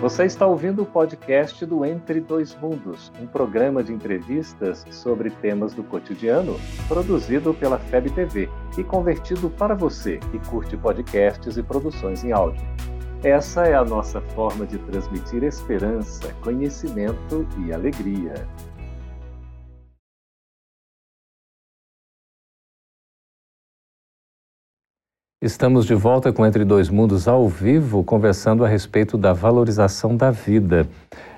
Você está ouvindo o podcast do Entre Dois Mundos, um programa de entrevistas sobre temas do cotidiano, produzido pela FEB TV e convertido para você que curte podcasts e produções em áudio. Essa é a nossa forma de transmitir esperança, conhecimento e alegria. Estamos de volta com Entre Dois Mundos ao vivo, conversando a respeito da valorização da vida.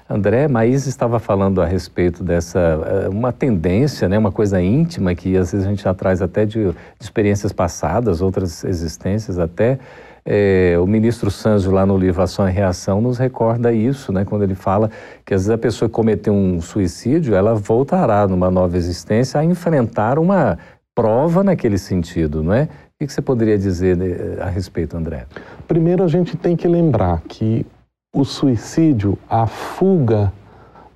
André Maís estava falando a respeito dessa eh, uma tendência, né, uma coisa íntima que às vezes a gente já traz até de, de experiências passadas, outras existências até. É, o ministro Sanzio, lá no livro Ação e Reação, nos recorda isso, né, quando ele fala que às vezes a pessoa que cometeu um suicídio, ela voltará numa nova existência a enfrentar uma prova naquele sentido, não é? O que você poderia dizer a respeito, André? Primeiro, a gente tem que lembrar que o suicídio, a fuga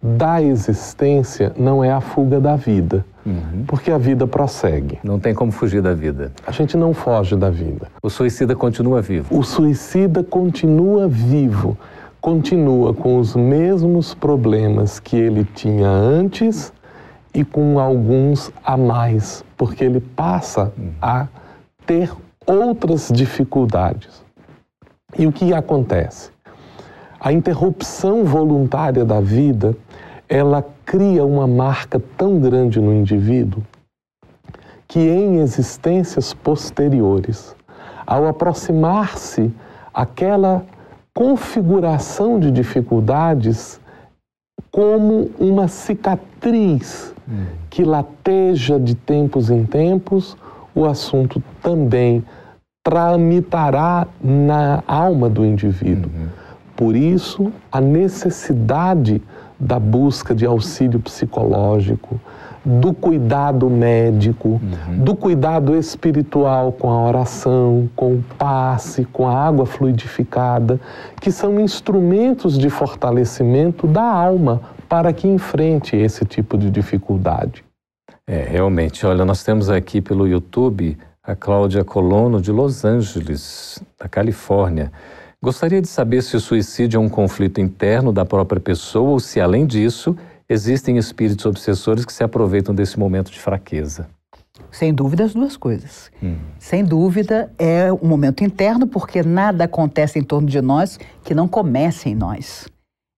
da existência, não é a fuga da vida. Uhum. Porque a vida prossegue. Não tem como fugir da vida. A gente não foge da vida. O suicida continua vivo. O suicida continua vivo. Continua com os mesmos problemas que ele tinha antes e com alguns a mais, porque ele passa uhum. a ter outras dificuldades. E o que acontece? A interrupção voluntária da vida, ela cria uma marca tão grande no indivíduo que em existências posteriores, ao aproximar-se aquela configuração de dificuldades como uma cicatriz hum. que lateja de tempos em tempos o assunto também tramitará na alma do indivíduo. Uhum. Por isso, a necessidade da busca de auxílio psicológico, do cuidado médico, uhum. do cuidado espiritual com a oração, com o passe, com a água fluidificada, que são instrumentos de fortalecimento da alma para que enfrente esse tipo de dificuldade. É, realmente. Olha, nós temos aqui pelo YouTube a Cláudia Colono, de Los Angeles, da Califórnia. Gostaria de saber se o suicídio é um conflito interno da própria pessoa ou se, além disso, existem espíritos obsessores que se aproveitam desse momento de fraqueza. Sem dúvida, as duas coisas. Hum. Sem dúvida, é um momento interno, porque nada acontece em torno de nós que não comece em nós.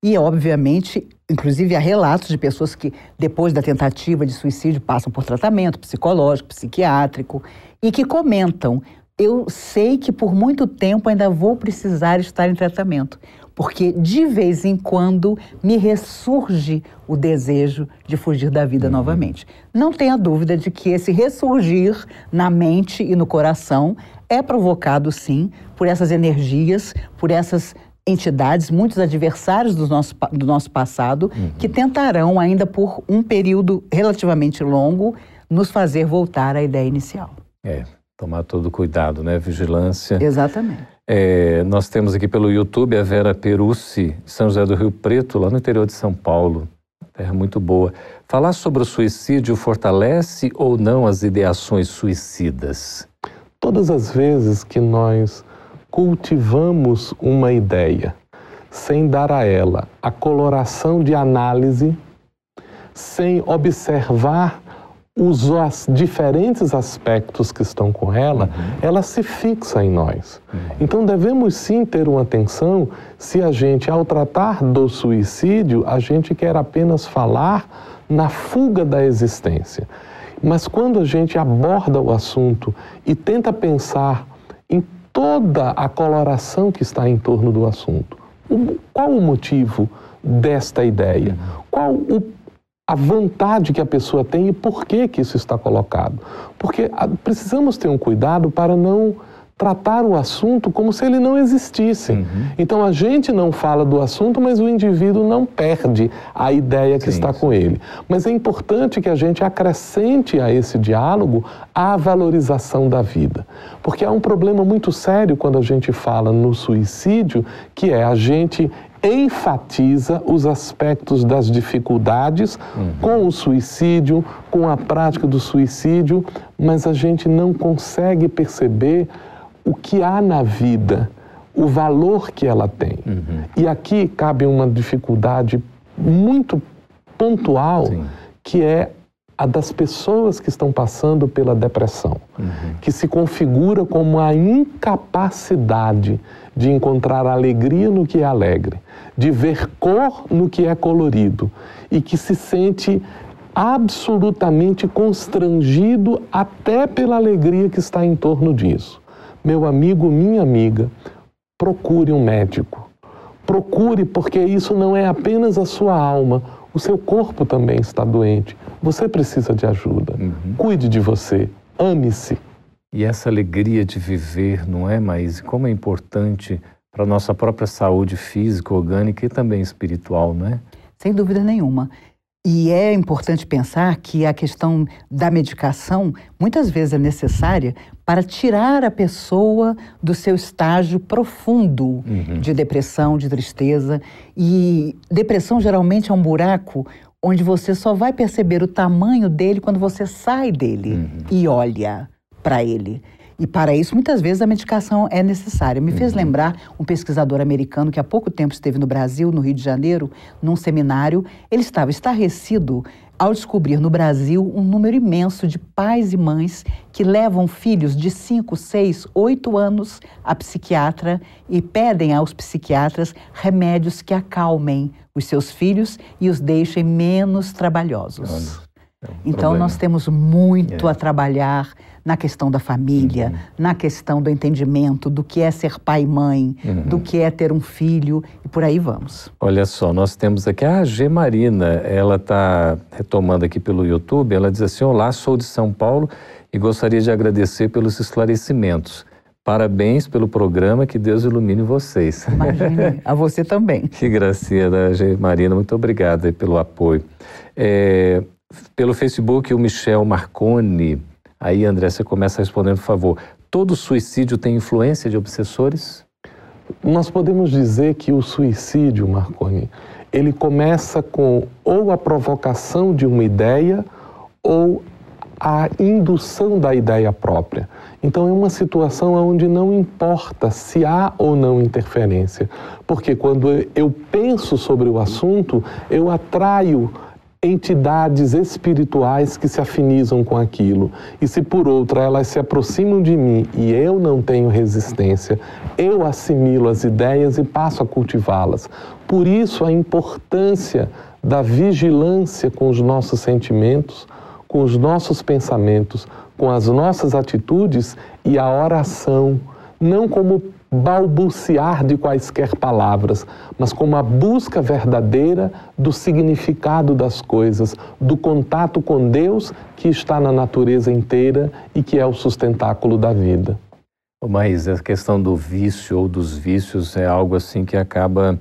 E, obviamente, inclusive há relatos de pessoas que, depois da tentativa de suicídio, passam por tratamento psicológico, psiquiátrico, e que comentam: eu sei que por muito tempo ainda vou precisar estar em tratamento, porque de vez em quando me ressurge o desejo de fugir da vida uhum. novamente. Não tenha dúvida de que esse ressurgir na mente e no coração é provocado, sim, por essas energias, por essas entidades, muitos adversários do nosso, do nosso passado, uhum. que tentarão, ainda por um período relativamente longo, nos fazer voltar à ideia inicial. É, tomar todo cuidado, né? Vigilância. Exatamente. É, nós temos aqui pelo YouTube a Vera Perucci, São José do Rio Preto, lá no interior de São Paulo. Terra muito boa. Falar sobre o suicídio fortalece ou não as ideações suicidas? Todas as vezes que nós cultivamos uma ideia sem dar a ela a coloração de análise, sem observar os diferentes aspectos que estão com ela, uhum. ela se fixa em nós. Uhum. Então devemos sim ter uma atenção se a gente, ao tratar do suicídio, a gente quer apenas falar na fuga da existência. Mas quando a gente aborda o assunto e tenta pensar toda a coloração que está em torno do assunto. O, qual o motivo desta ideia? Qual o, a vontade que a pessoa tem e por que, que isso está colocado? Porque a, precisamos ter um cuidado para não tratar o assunto como se ele não existisse. Uhum. Então a gente não fala do assunto, mas o indivíduo não perde a ideia que sim, está sim. com ele. Mas é importante que a gente acrescente a esse diálogo a valorização da vida. Porque há um problema muito sério quando a gente fala no suicídio, que é a gente enfatiza os aspectos das dificuldades uhum. com o suicídio, com a prática do suicídio, mas a gente não consegue perceber o que há na vida, o valor que ela tem. Uhum. E aqui cabe uma dificuldade muito pontual, Sim. que é a das pessoas que estão passando pela depressão, uhum. que se configura como a incapacidade de encontrar alegria no que é alegre, de ver cor no que é colorido e que se sente absolutamente constrangido até pela alegria que está em torno disso. Meu amigo, minha amiga, procure um médico. Procure, porque isso não é apenas a sua alma, o seu corpo também está doente. Você precisa de ajuda. Uhum. Cuide de você. Ame-se. E essa alegria de viver, não é, Maís? Como é importante para a nossa própria saúde física, orgânica e também espiritual, não é? Sem dúvida nenhuma. E é importante pensar que a questão da medicação muitas vezes é necessária para tirar a pessoa do seu estágio profundo uhum. de depressão, de tristeza. E depressão geralmente é um buraco onde você só vai perceber o tamanho dele quando você sai dele uhum. e olha para ele. E para isso, muitas vezes, a medicação é necessária. Me uhum. fez lembrar um pesquisador americano que há pouco tempo esteve no Brasil, no Rio de Janeiro, num seminário. Ele estava estarrecido ao descobrir no Brasil um número imenso de pais e mães que levam filhos de 5, 6, 8 anos a psiquiatra e pedem aos psiquiatras remédios que acalmem os seus filhos e os deixem menos trabalhosos. É um então, problema. nós temos muito é. a trabalhar na questão da família, uhum. na questão do entendimento do que é ser pai e mãe, uhum. do que é ter um filho e por aí vamos. Olha só, nós temos aqui a G Marina, ela está retomando aqui pelo YouTube, ela diz assim: Olá, sou de São Paulo e gostaria de agradecer pelos esclarecimentos. Parabéns pelo programa, que Deus ilumine vocês. Imagine, a você também. que gracinha da G Marina, muito obrigada pelo apoio. É, pelo Facebook, o Michel Marconi Aí, André, você começa respondendo, por favor. Todo suicídio tem influência de obsessores? Nós podemos dizer que o suicídio, Marconi, ele começa com ou a provocação de uma ideia ou a indução da ideia própria. Então é uma situação onde não importa se há ou não interferência, porque quando eu penso sobre o assunto, eu atraio entidades espirituais que se afinizam com aquilo. E se por outra elas se aproximam de mim e eu não tenho resistência, eu assimilo as ideias e passo a cultivá-las. Por isso a importância da vigilância com os nossos sentimentos, com os nossos pensamentos, com as nossas atitudes e a oração, não como balbuciar de quaisquer palavras, mas como a busca verdadeira do significado das coisas, do contato com Deus que está na natureza inteira e que é o sustentáculo da vida. Mas a questão do vício ou dos vícios é algo assim que acaba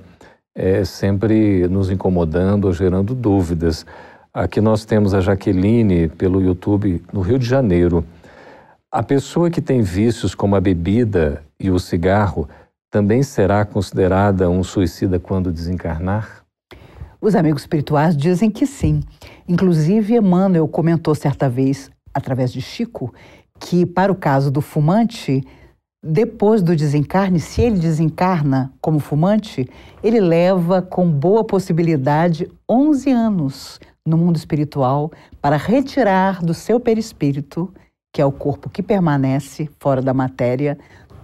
é, sempre nos incomodando ou gerando dúvidas. Aqui nós temos a Jaqueline pelo YouTube no Rio de Janeiro. A pessoa que tem vícios como a bebida e o cigarro também será considerada um suicida quando desencarnar? Os amigos espirituais dizem que sim. Inclusive, Emmanuel comentou certa vez, através de Chico, que para o caso do fumante, depois do desencarne, se ele desencarna como fumante, ele leva com boa possibilidade 11 anos no mundo espiritual para retirar do seu perispírito que é o corpo que permanece fora da matéria,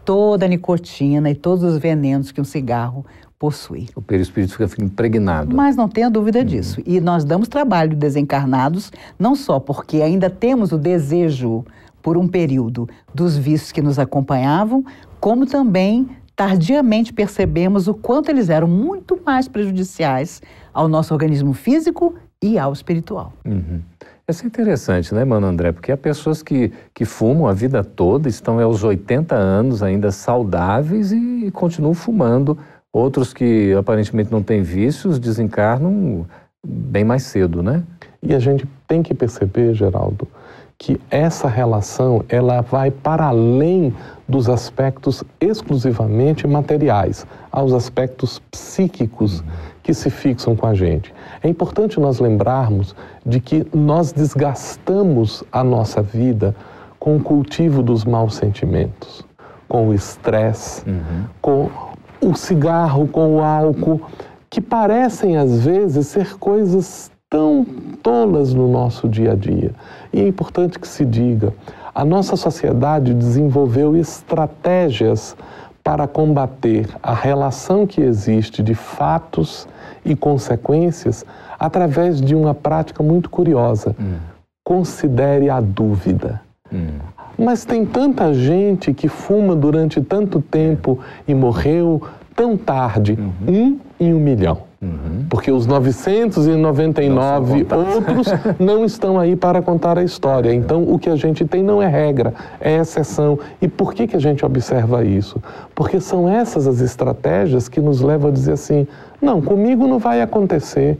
toda a nicotina e todos os venenos que um cigarro possui. O perispírito fica impregnado. Mas não tenha dúvida uhum. disso. E nós damos trabalho desencarnados, não só porque ainda temos o desejo por um período dos vícios que nos acompanhavam, como também tardiamente percebemos o quanto eles eram muito mais prejudiciais ao nosso organismo físico e ao espiritual. Uhum. Isso é interessante, né, mano André? Porque há pessoas que, que fumam a vida toda, estão aos 80 anos ainda saudáveis e, e continuam fumando. Outros que aparentemente não têm vícios desencarnam bem mais cedo, né? E a gente tem que perceber, Geraldo, que essa relação ela vai para além dos aspectos exclusivamente materiais, aos aspectos psíquicos. Uhum que se fixam com a gente. É importante nós lembrarmos de que nós desgastamos a nossa vida com o cultivo dos maus sentimentos, com o estresse, uhum. com o cigarro com o álcool, que parecem às vezes ser coisas tão tolas no nosso dia a dia. E é importante que se diga: a nossa sociedade desenvolveu estratégias para combater a relação que existe de fatos e consequências através de uma prática muito curiosa. Hum. Considere a dúvida. Hum. Mas tem tanta gente que fuma durante tanto tempo e morreu tão tarde. Uhum. Um em um milhão. Uhum. Porque os 999 não outros não estão aí para contar a história. Então, o que a gente tem não é regra, é exceção. E por que, que a gente observa isso? Porque são essas as estratégias que nos levam a dizer assim: não, comigo não vai acontecer.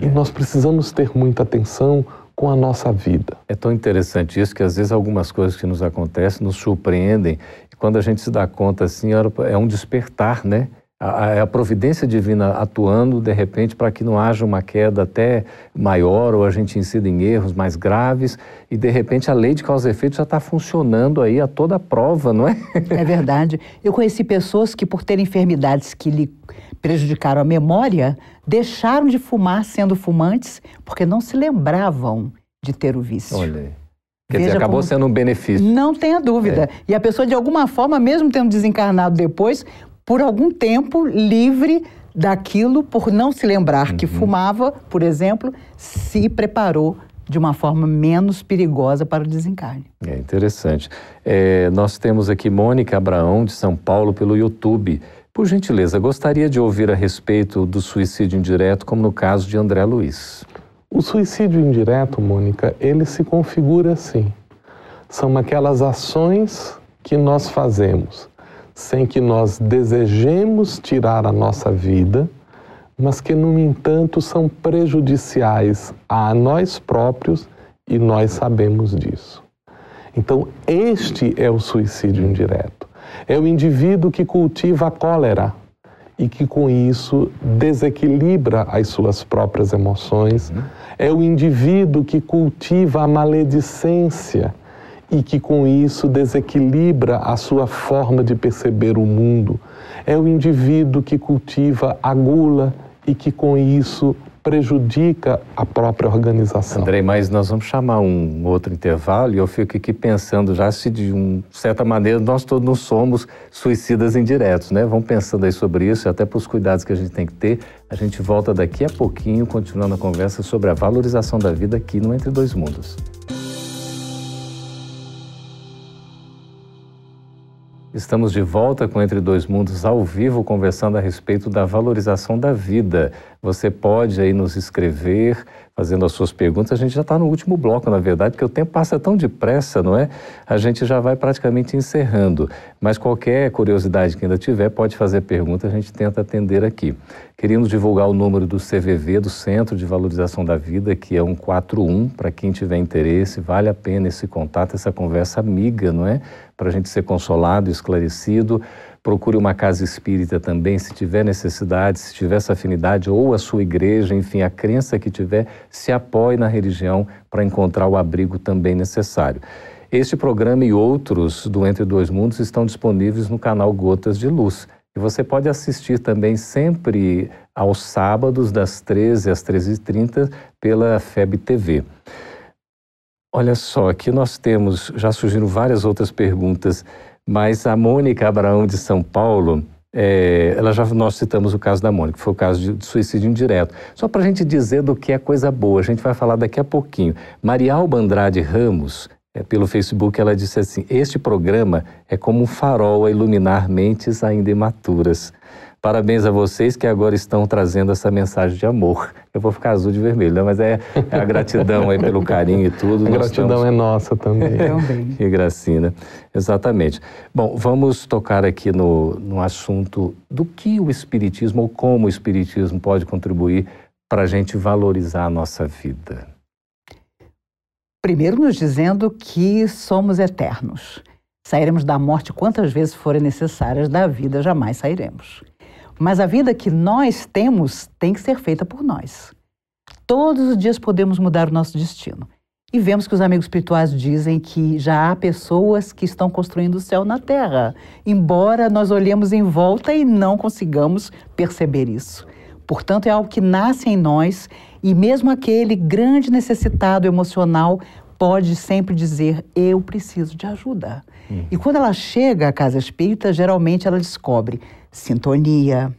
E nós precisamos ter muita atenção com a nossa vida. É tão interessante isso que às vezes algumas coisas que nos acontecem nos surpreendem e quando a gente se dá conta assim é um despertar, né? A, a, providência divina atuando de repente para que não haja uma queda até maior ou a gente incida em erros mais graves e de repente a lei de causa e efeito já está funcionando aí a toda prova, não é? É verdade. Eu conheci pessoas que por terem enfermidades que lhe prejudicaram a memória deixaram de fumar sendo fumantes porque não se lembravam de ter o vício. Olha aí. Quer Veja dizer, acabou como... sendo um benefício. Não tenha dúvida. É. E a pessoa, de alguma forma, mesmo tendo desencarnado depois, por algum tempo livre daquilo, por não se lembrar uhum. que fumava, por exemplo, se preparou de uma forma menos perigosa para o desencarne. É interessante. É, nós temos aqui Mônica Abraão, de São Paulo, pelo YouTube. Por gentileza, gostaria de ouvir a respeito do suicídio indireto, como no caso de André Luiz. O suicídio indireto, Mônica, ele se configura assim. São aquelas ações que nós fazemos sem que nós desejemos tirar a nossa vida, mas que, no entanto, são prejudiciais a nós próprios e nós sabemos disso. Então, este é o suicídio indireto. É o indivíduo que cultiva a cólera e que, com isso, desequilibra as suas próprias emoções. É o indivíduo que cultiva a maledicência e que com isso desequilibra a sua forma de perceber o mundo. É o indivíduo que cultiva a gula e que com isso prejudica a própria organização. Andrei, mas nós vamos chamar um outro intervalo e eu fico aqui pensando já se de uma certa maneira nós todos não somos suicidas indiretos, né? Vamos pensando aí sobre isso até para os cuidados que a gente tem que ter. A gente volta daqui a pouquinho continuando a conversa sobre a valorização da vida aqui no Entre Dois Mundos. Estamos de volta com Entre Dois Mundos ao vivo, conversando a respeito da valorização da vida. Você pode aí nos escrever, fazendo as suas perguntas. A gente já está no último bloco, na verdade, porque o tempo passa tão depressa, não é? A gente já vai praticamente encerrando. Mas qualquer curiosidade que ainda tiver, pode fazer pergunta, a gente tenta atender aqui. Queríamos divulgar o número do CVV, do Centro de Valorização da Vida, que é 141, para quem tiver interesse, vale a pena esse contato, essa conversa amiga, não é? Para a gente ser consolado, esclarecido. Procure uma casa espírita também, se tiver necessidade, se tiver essa afinidade, ou a sua igreja, enfim, a crença que tiver, se apoie na religião para encontrar o abrigo também necessário. Este programa e outros do Entre Dois Mundos estão disponíveis no canal Gotas de Luz. E você pode assistir também sempre aos sábados, das 13 às 13h30, pela FEB TV. Olha só, aqui nós temos, já surgiram várias outras perguntas mas a Mônica Abraão de São Paulo, é, ela já nós citamos o caso da Mônica, foi o caso de, de suicídio indireto. Só para a gente dizer do que é coisa boa, a gente vai falar daqui a pouquinho. Marialba Andrade Ramos, é, pelo Facebook, ela disse assim: Este programa é como um farol a iluminar mentes ainda imaturas. Parabéns a vocês que agora estão trazendo essa mensagem de amor. Eu vou ficar azul de vermelho, né? mas é, é a gratidão aí pelo carinho e tudo. A gratidão estamos... é nossa também. que gracinha. Exatamente. Bom, vamos tocar aqui no, no assunto do que o Espiritismo ou como o Espiritismo pode contribuir para a gente valorizar a nossa vida. Primeiro, nos dizendo que somos eternos. Sairemos da morte quantas vezes forem necessárias, da vida jamais sairemos. Mas a vida que nós temos tem que ser feita por nós. Todos os dias podemos mudar o nosso destino. E vemos que os amigos espirituais dizem que já há pessoas que estão construindo o céu na terra, embora nós olhemos em volta e não consigamos perceber isso. Portanto, é algo que nasce em nós e mesmo aquele grande necessitado emocional pode sempre dizer: Eu preciso de ajuda. E quando ela chega à casa espírita, geralmente ela descobre sintonia,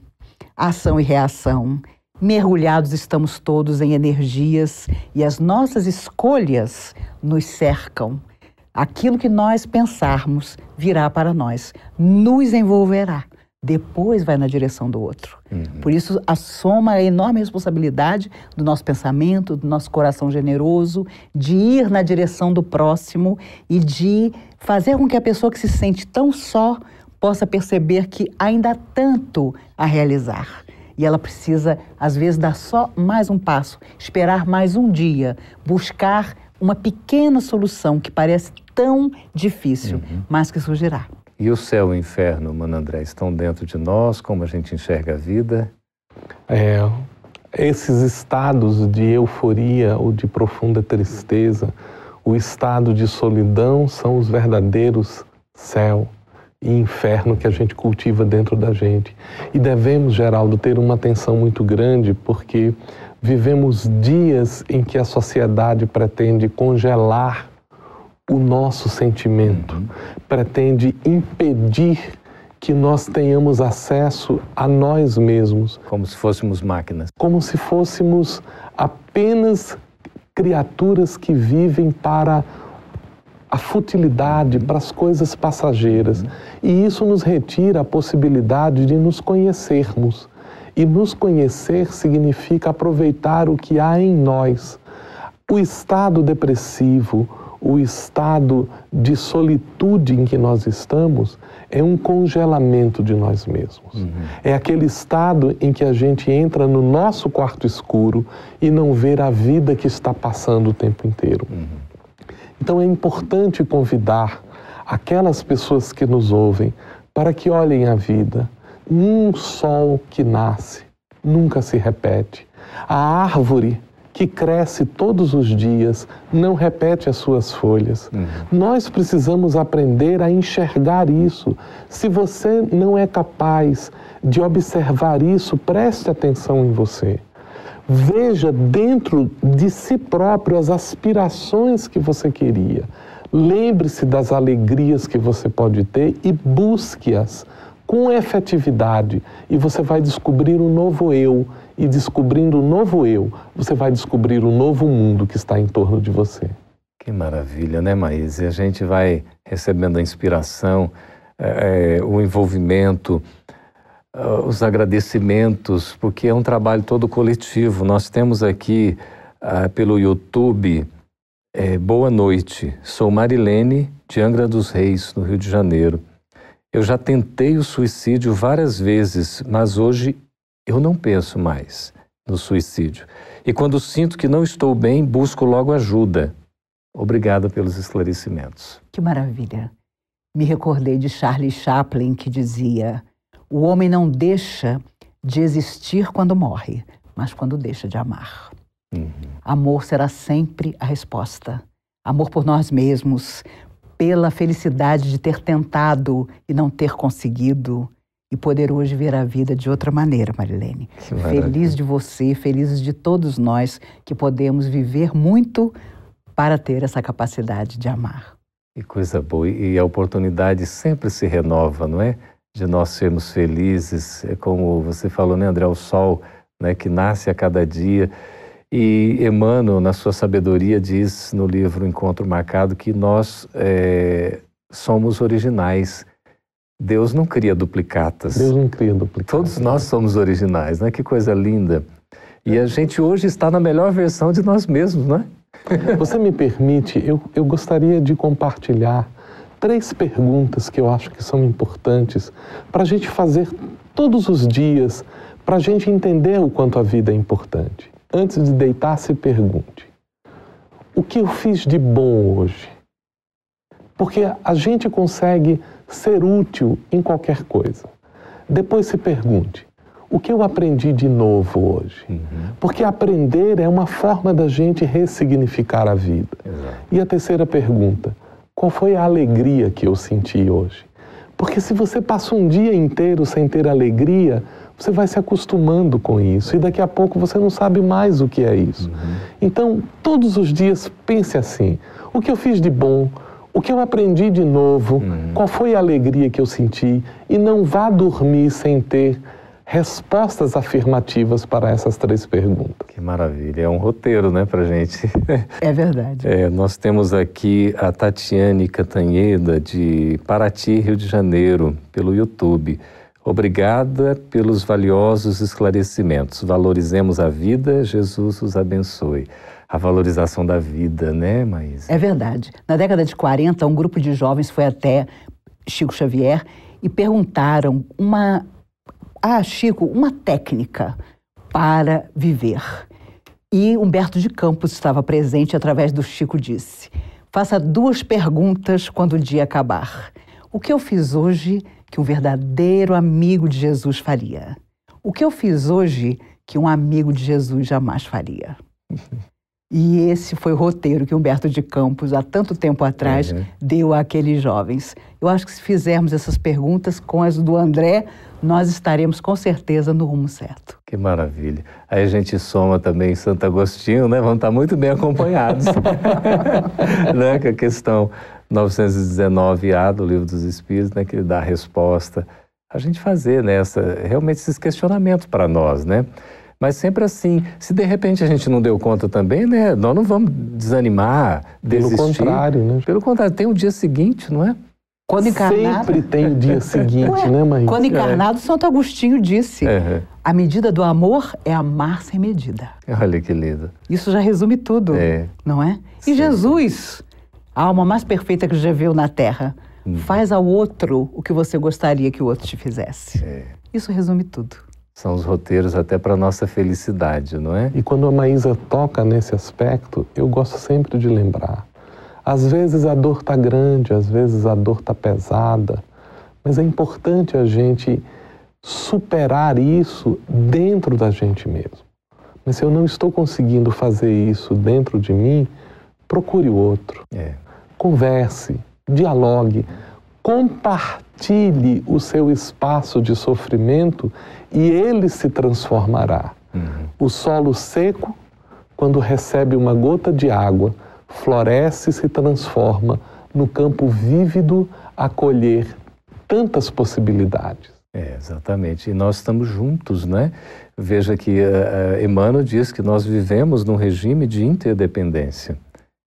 ação e reação. Mergulhados estamos todos em energias e as nossas escolhas nos cercam. Aquilo que nós pensarmos virá para nós, nos envolverá depois vai na direção do outro. Uhum. Por isso, assoma a enorme responsabilidade do nosso pensamento, do nosso coração generoso, de ir na direção do próximo e de fazer com que a pessoa que se sente tão só possa perceber que ainda há tanto a realizar. E ela precisa, às vezes, dar só mais um passo, esperar mais um dia, buscar uma pequena solução que parece tão difícil, uhum. mas que surgirá. E o céu e o inferno, Mano André, estão dentro de nós, como a gente enxerga a vida? É, esses estados de euforia ou de profunda tristeza, o estado de solidão são os verdadeiros céu e inferno que a gente cultiva dentro da gente. E devemos, Geraldo, ter uma atenção muito grande porque vivemos dias em que a sociedade pretende congelar o nosso sentimento, uhum. pretende impedir que nós tenhamos acesso a nós mesmos. Como se fôssemos máquinas. Como se fôssemos apenas criaturas que vivem para a futilidade, para as coisas passageiras. Uhum. E isso nos retira a possibilidade de nos conhecermos. E nos conhecer significa aproveitar o que há em nós. O estado depressivo, o estado de solitude em que nós estamos é um congelamento de nós mesmos. Uhum. É aquele estado em que a gente entra no nosso quarto escuro e não vê a vida que está passando o tempo inteiro. Uhum. Então é importante convidar aquelas pessoas que nos ouvem para que olhem a vida. Um sol que nasce nunca se repete. A árvore que cresce todos os dias, não repete as suas folhas. Uhum. Nós precisamos aprender a enxergar isso. Se você não é capaz de observar isso, preste atenção em você. Veja dentro de si próprio as aspirações que você queria. Lembre-se das alegrias que você pode ter e busque-as com efetividade. E você vai descobrir um novo eu e descobrindo o novo eu, você vai descobrir o novo mundo que está em torno de você. Que maravilha, né, Maís? E a gente vai recebendo a inspiração, é, o envolvimento, uh, os agradecimentos, porque é um trabalho todo coletivo. Nós temos aqui uh, pelo YouTube é, Boa Noite, sou Marilene de Angra dos Reis, no Rio de Janeiro. Eu já tentei o suicídio várias vezes, mas hoje eu não penso mais no suicídio. E quando sinto que não estou bem, busco logo ajuda. Obrigada pelos esclarecimentos. Que maravilha. Me recordei de Charlie Chaplin que dizia: O homem não deixa de existir quando morre, mas quando deixa de amar. Uhum. Amor será sempre a resposta. Amor por nós mesmos, pela felicidade de ter tentado e não ter conseguido e poder hoje ver a vida de outra maneira, Marilene. Feliz de você, felizes de todos nós que podemos viver muito para ter essa capacidade de amar. Que coisa boa. E a oportunidade sempre se renova, não é? De nós sermos felizes. É como você falou, né, André? O sol né, que nasce a cada dia. E Emmanuel, na sua sabedoria, diz no livro Encontro Marcado que nós é, somos originais Deus não cria duplicatas. Deus não cria duplicatas. Todos nós somos originais, né? Que coisa linda. E a gente hoje está na melhor versão de nós mesmos, não é? Você me permite, eu, eu gostaria de compartilhar três perguntas que eu acho que são importantes para a gente fazer todos os dias, para a gente entender o quanto a vida é importante. Antes de deitar, se pergunte: o que eu fiz de bom hoje? Porque a gente consegue ser útil em qualquer coisa. Depois se pergunte: o que eu aprendi de novo hoje? Uhum. Porque aprender é uma forma da gente ressignificar a vida. Exato. E a terceira pergunta: qual foi a alegria que eu senti hoje? Porque se você passa um dia inteiro sem ter alegria, você vai se acostumando com isso e daqui a pouco você não sabe mais o que é isso. Uhum. Então, todos os dias pense assim: o que eu fiz de bom? O que eu aprendi de novo? Uhum. Qual foi a alegria que eu senti? E não vá dormir sem ter respostas afirmativas para essas três perguntas. Que maravilha, é um roteiro, né, para gente. É verdade. É, nós temos aqui a Tatiane Catanheda, de Paraty, Rio de Janeiro, pelo YouTube. Obrigada pelos valiosos esclarecimentos. Valorizemos a vida, Jesus os abençoe. A valorização da vida, né, Maísa? É verdade. Na década de 40, um grupo de jovens foi até Chico Xavier e perguntaram uma ah, Chico, uma técnica para viver. E Humberto de Campos estava presente através do Chico disse: Faça duas perguntas quando o dia acabar. O que eu fiz hoje que um verdadeiro amigo de Jesus faria? O que eu fiz hoje que um amigo de Jesus jamais faria? E esse foi o roteiro que Humberto de Campos, há tanto tempo atrás, uhum. deu àqueles jovens. Eu acho que se fizermos essas perguntas com as do André, nós estaremos com certeza no rumo certo. Que maravilha. Aí a gente soma também Santo Agostinho, né? Vamos estar muito bem acompanhados. né? Que a questão 919A do Livro dos Espíritos, né? Que dá a resposta. A gente fazer né? Essa, realmente esses questionamentos para nós, né? Mas sempre assim, se de repente a gente não deu conta também, né? Nós não vamos desanimar, desistir. Pelo contrário, né? Pelo contrário, tem o dia seguinte, não é? Quando encarnado... Sempre tem o dia seguinte, Ué, né, mãe? Quando encarnado, é. Santo Agostinho disse: é. a medida do amor é amar sem medida. Olha que lindo. Isso já resume tudo, é. não é? E Sim. Jesus, a alma mais perfeita que já viu na Terra, hum. faz ao outro o que você gostaria que o outro te fizesse. É. Isso resume tudo. São os roteiros até para nossa felicidade, não é? E quando a Maísa toca nesse aspecto, eu gosto sempre de lembrar. Às vezes a dor está grande, às vezes a dor está pesada, mas é importante a gente superar isso dentro da gente mesmo. Mas se eu não estou conseguindo fazer isso dentro de mim, procure o outro. É. Converse, dialogue, compartilhe o seu espaço de sofrimento e ele se transformará. Uhum. O solo seco, quando recebe uma gota de água, floresce e se transforma no campo vívido a colher tantas possibilidades. É, exatamente. E nós estamos juntos, né? Veja que uh, Emmanuel diz que nós vivemos num regime de interdependência.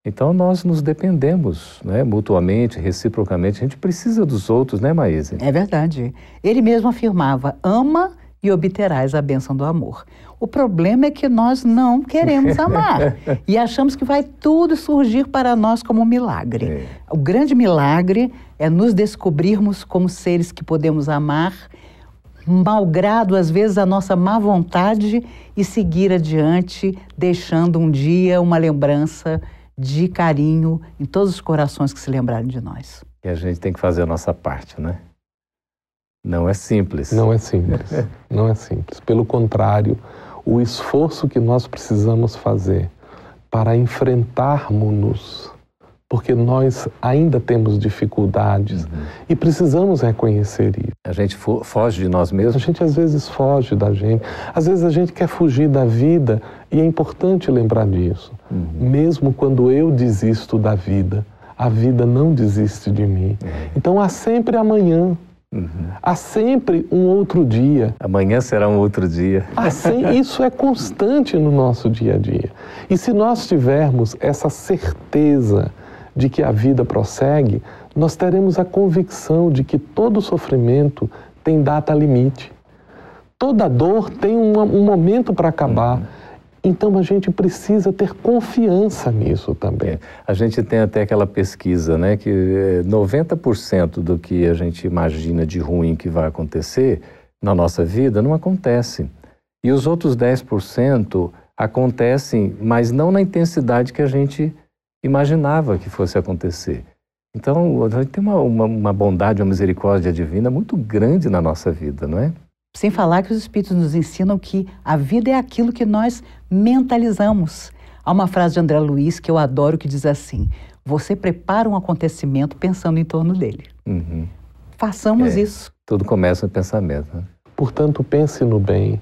Então nós nos dependemos, né, mutuamente, reciprocamente. A gente precisa dos outros, né, Maísa? É verdade. Ele mesmo afirmava: ama e obterás a bênção do amor. O problema é que nós não queremos amar e achamos que vai tudo surgir para nós como um milagre. É. O grande milagre é nos descobrirmos como seres que podemos amar, malgrado às vezes a nossa má vontade e seguir adiante, deixando um dia uma lembrança de carinho em todos os corações que se lembrarem de nós. E a gente tem que fazer a nossa parte, né? Não é simples. Não é simples. Não é simples. Pelo contrário, o esforço que nós precisamos fazer para enfrentarmos-nos, porque nós ainda temos dificuldades uhum. e precisamos reconhecer isso. A gente foge de nós mesmos? A gente às vezes foge da gente. Às vezes a gente quer fugir da vida e é importante lembrar disso. Uhum. Mesmo quando eu desisto da vida, a vida não desiste de mim. Uhum. Então há sempre amanhã. Uhum. Há sempre um outro dia. Amanhã será um outro dia. Assim, isso é constante no nosso dia a dia. E se nós tivermos essa certeza de que a vida prossegue, nós teremos a convicção de que todo sofrimento tem data limite. Toda dor tem um, um momento para acabar. Uhum. Então a gente precisa ter confiança nisso também. É, a gente tem até aquela pesquisa, né, que 90% do que a gente imagina de ruim que vai acontecer na nossa vida não acontece. E os outros 10% acontecem, mas não na intensidade que a gente imaginava que fosse acontecer. Então, a gente tem uma, uma, uma bondade, uma misericórdia divina muito grande na nossa vida, não é? Sem falar que os Espíritos nos ensinam que a vida é aquilo que nós mentalizamos. Há uma frase de André Luiz que eu adoro que diz assim: Você prepara um acontecimento pensando em torno dele. Uhum. Façamos é, isso. Tudo começa no pensamento. Né? Portanto, pense no bem,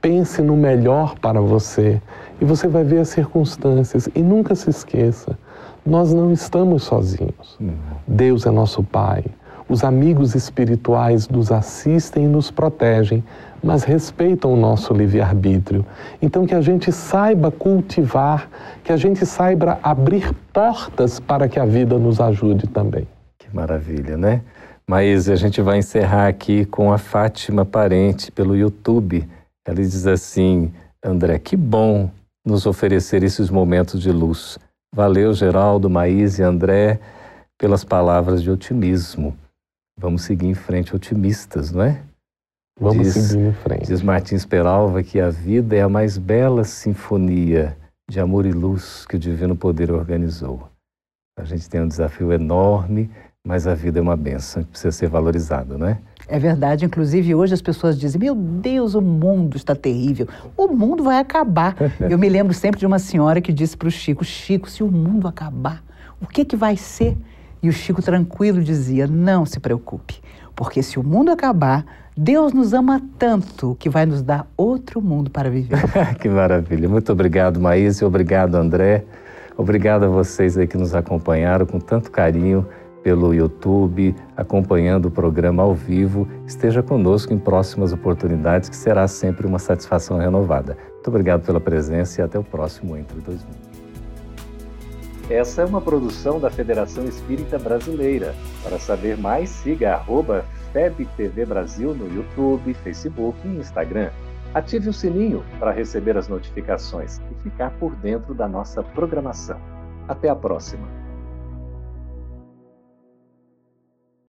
pense no melhor para você e você vai ver as circunstâncias. E nunca se esqueça: nós não estamos sozinhos. Uhum. Deus é nosso Pai. Os amigos espirituais nos assistem e nos protegem, mas respeitam o nosso livre-arbítrio. Então, que a gente saiba cultivar, que a gente saiba abrir portas para que a vida nos ajude também. Que maravilha, né? Mas a gente vai encerrar aqui com a Fátima Parente pelo YouTube. Ela diz assim: André, que bom nos oferecer esses momentos de luz. Valeu, Geraldo, Maís e André, pelas palavras de otimismo. Vamos seguir em frente otimistas, não é? Vamos diz, seguir em frente. Diz Martins Peralva que a vida é a mais bela sinfonia de amor e luz que o Divino Poder organizou. A gente tem um desafio enorme, mas a vida é uma benção, precisa ser valorizada, não é? É verdade. Inclusive, hoje as pessoas dizem: Meu Deus, o mundo está terrível. O mundo vai acabar. Eu me lembro sempre de uma senhora que disse para o Chico: Chico, se o mundo acabar, o que, que vai ser? E o Chico, tranquilo, dizia: Não se preocupe, porque se o mundo acabar, Deus nos ama tanto que vai nos dar outro mundo para viver. que maravilha. Muito obrigado, Maísa. Obrigado, André. Obrigado a vocês aí que nos acompanharam com tanto carinho pelo YouTube, acompanhando o programa ao vivo. Esteja conosco em próximas oportunidades, que será sempre uma satisfação renovada. Muito obrigado pela presença e até o próximo Entre Dois Mundos. Essa é uma produção da Federação Espírita Brasileira. Para saber mais, siga arroba FebTV Brasil no YouTube, Facebook e Instagram. Ative o sininho para receber as notificações e ficar por dentro da nossa programação. Até a próxima!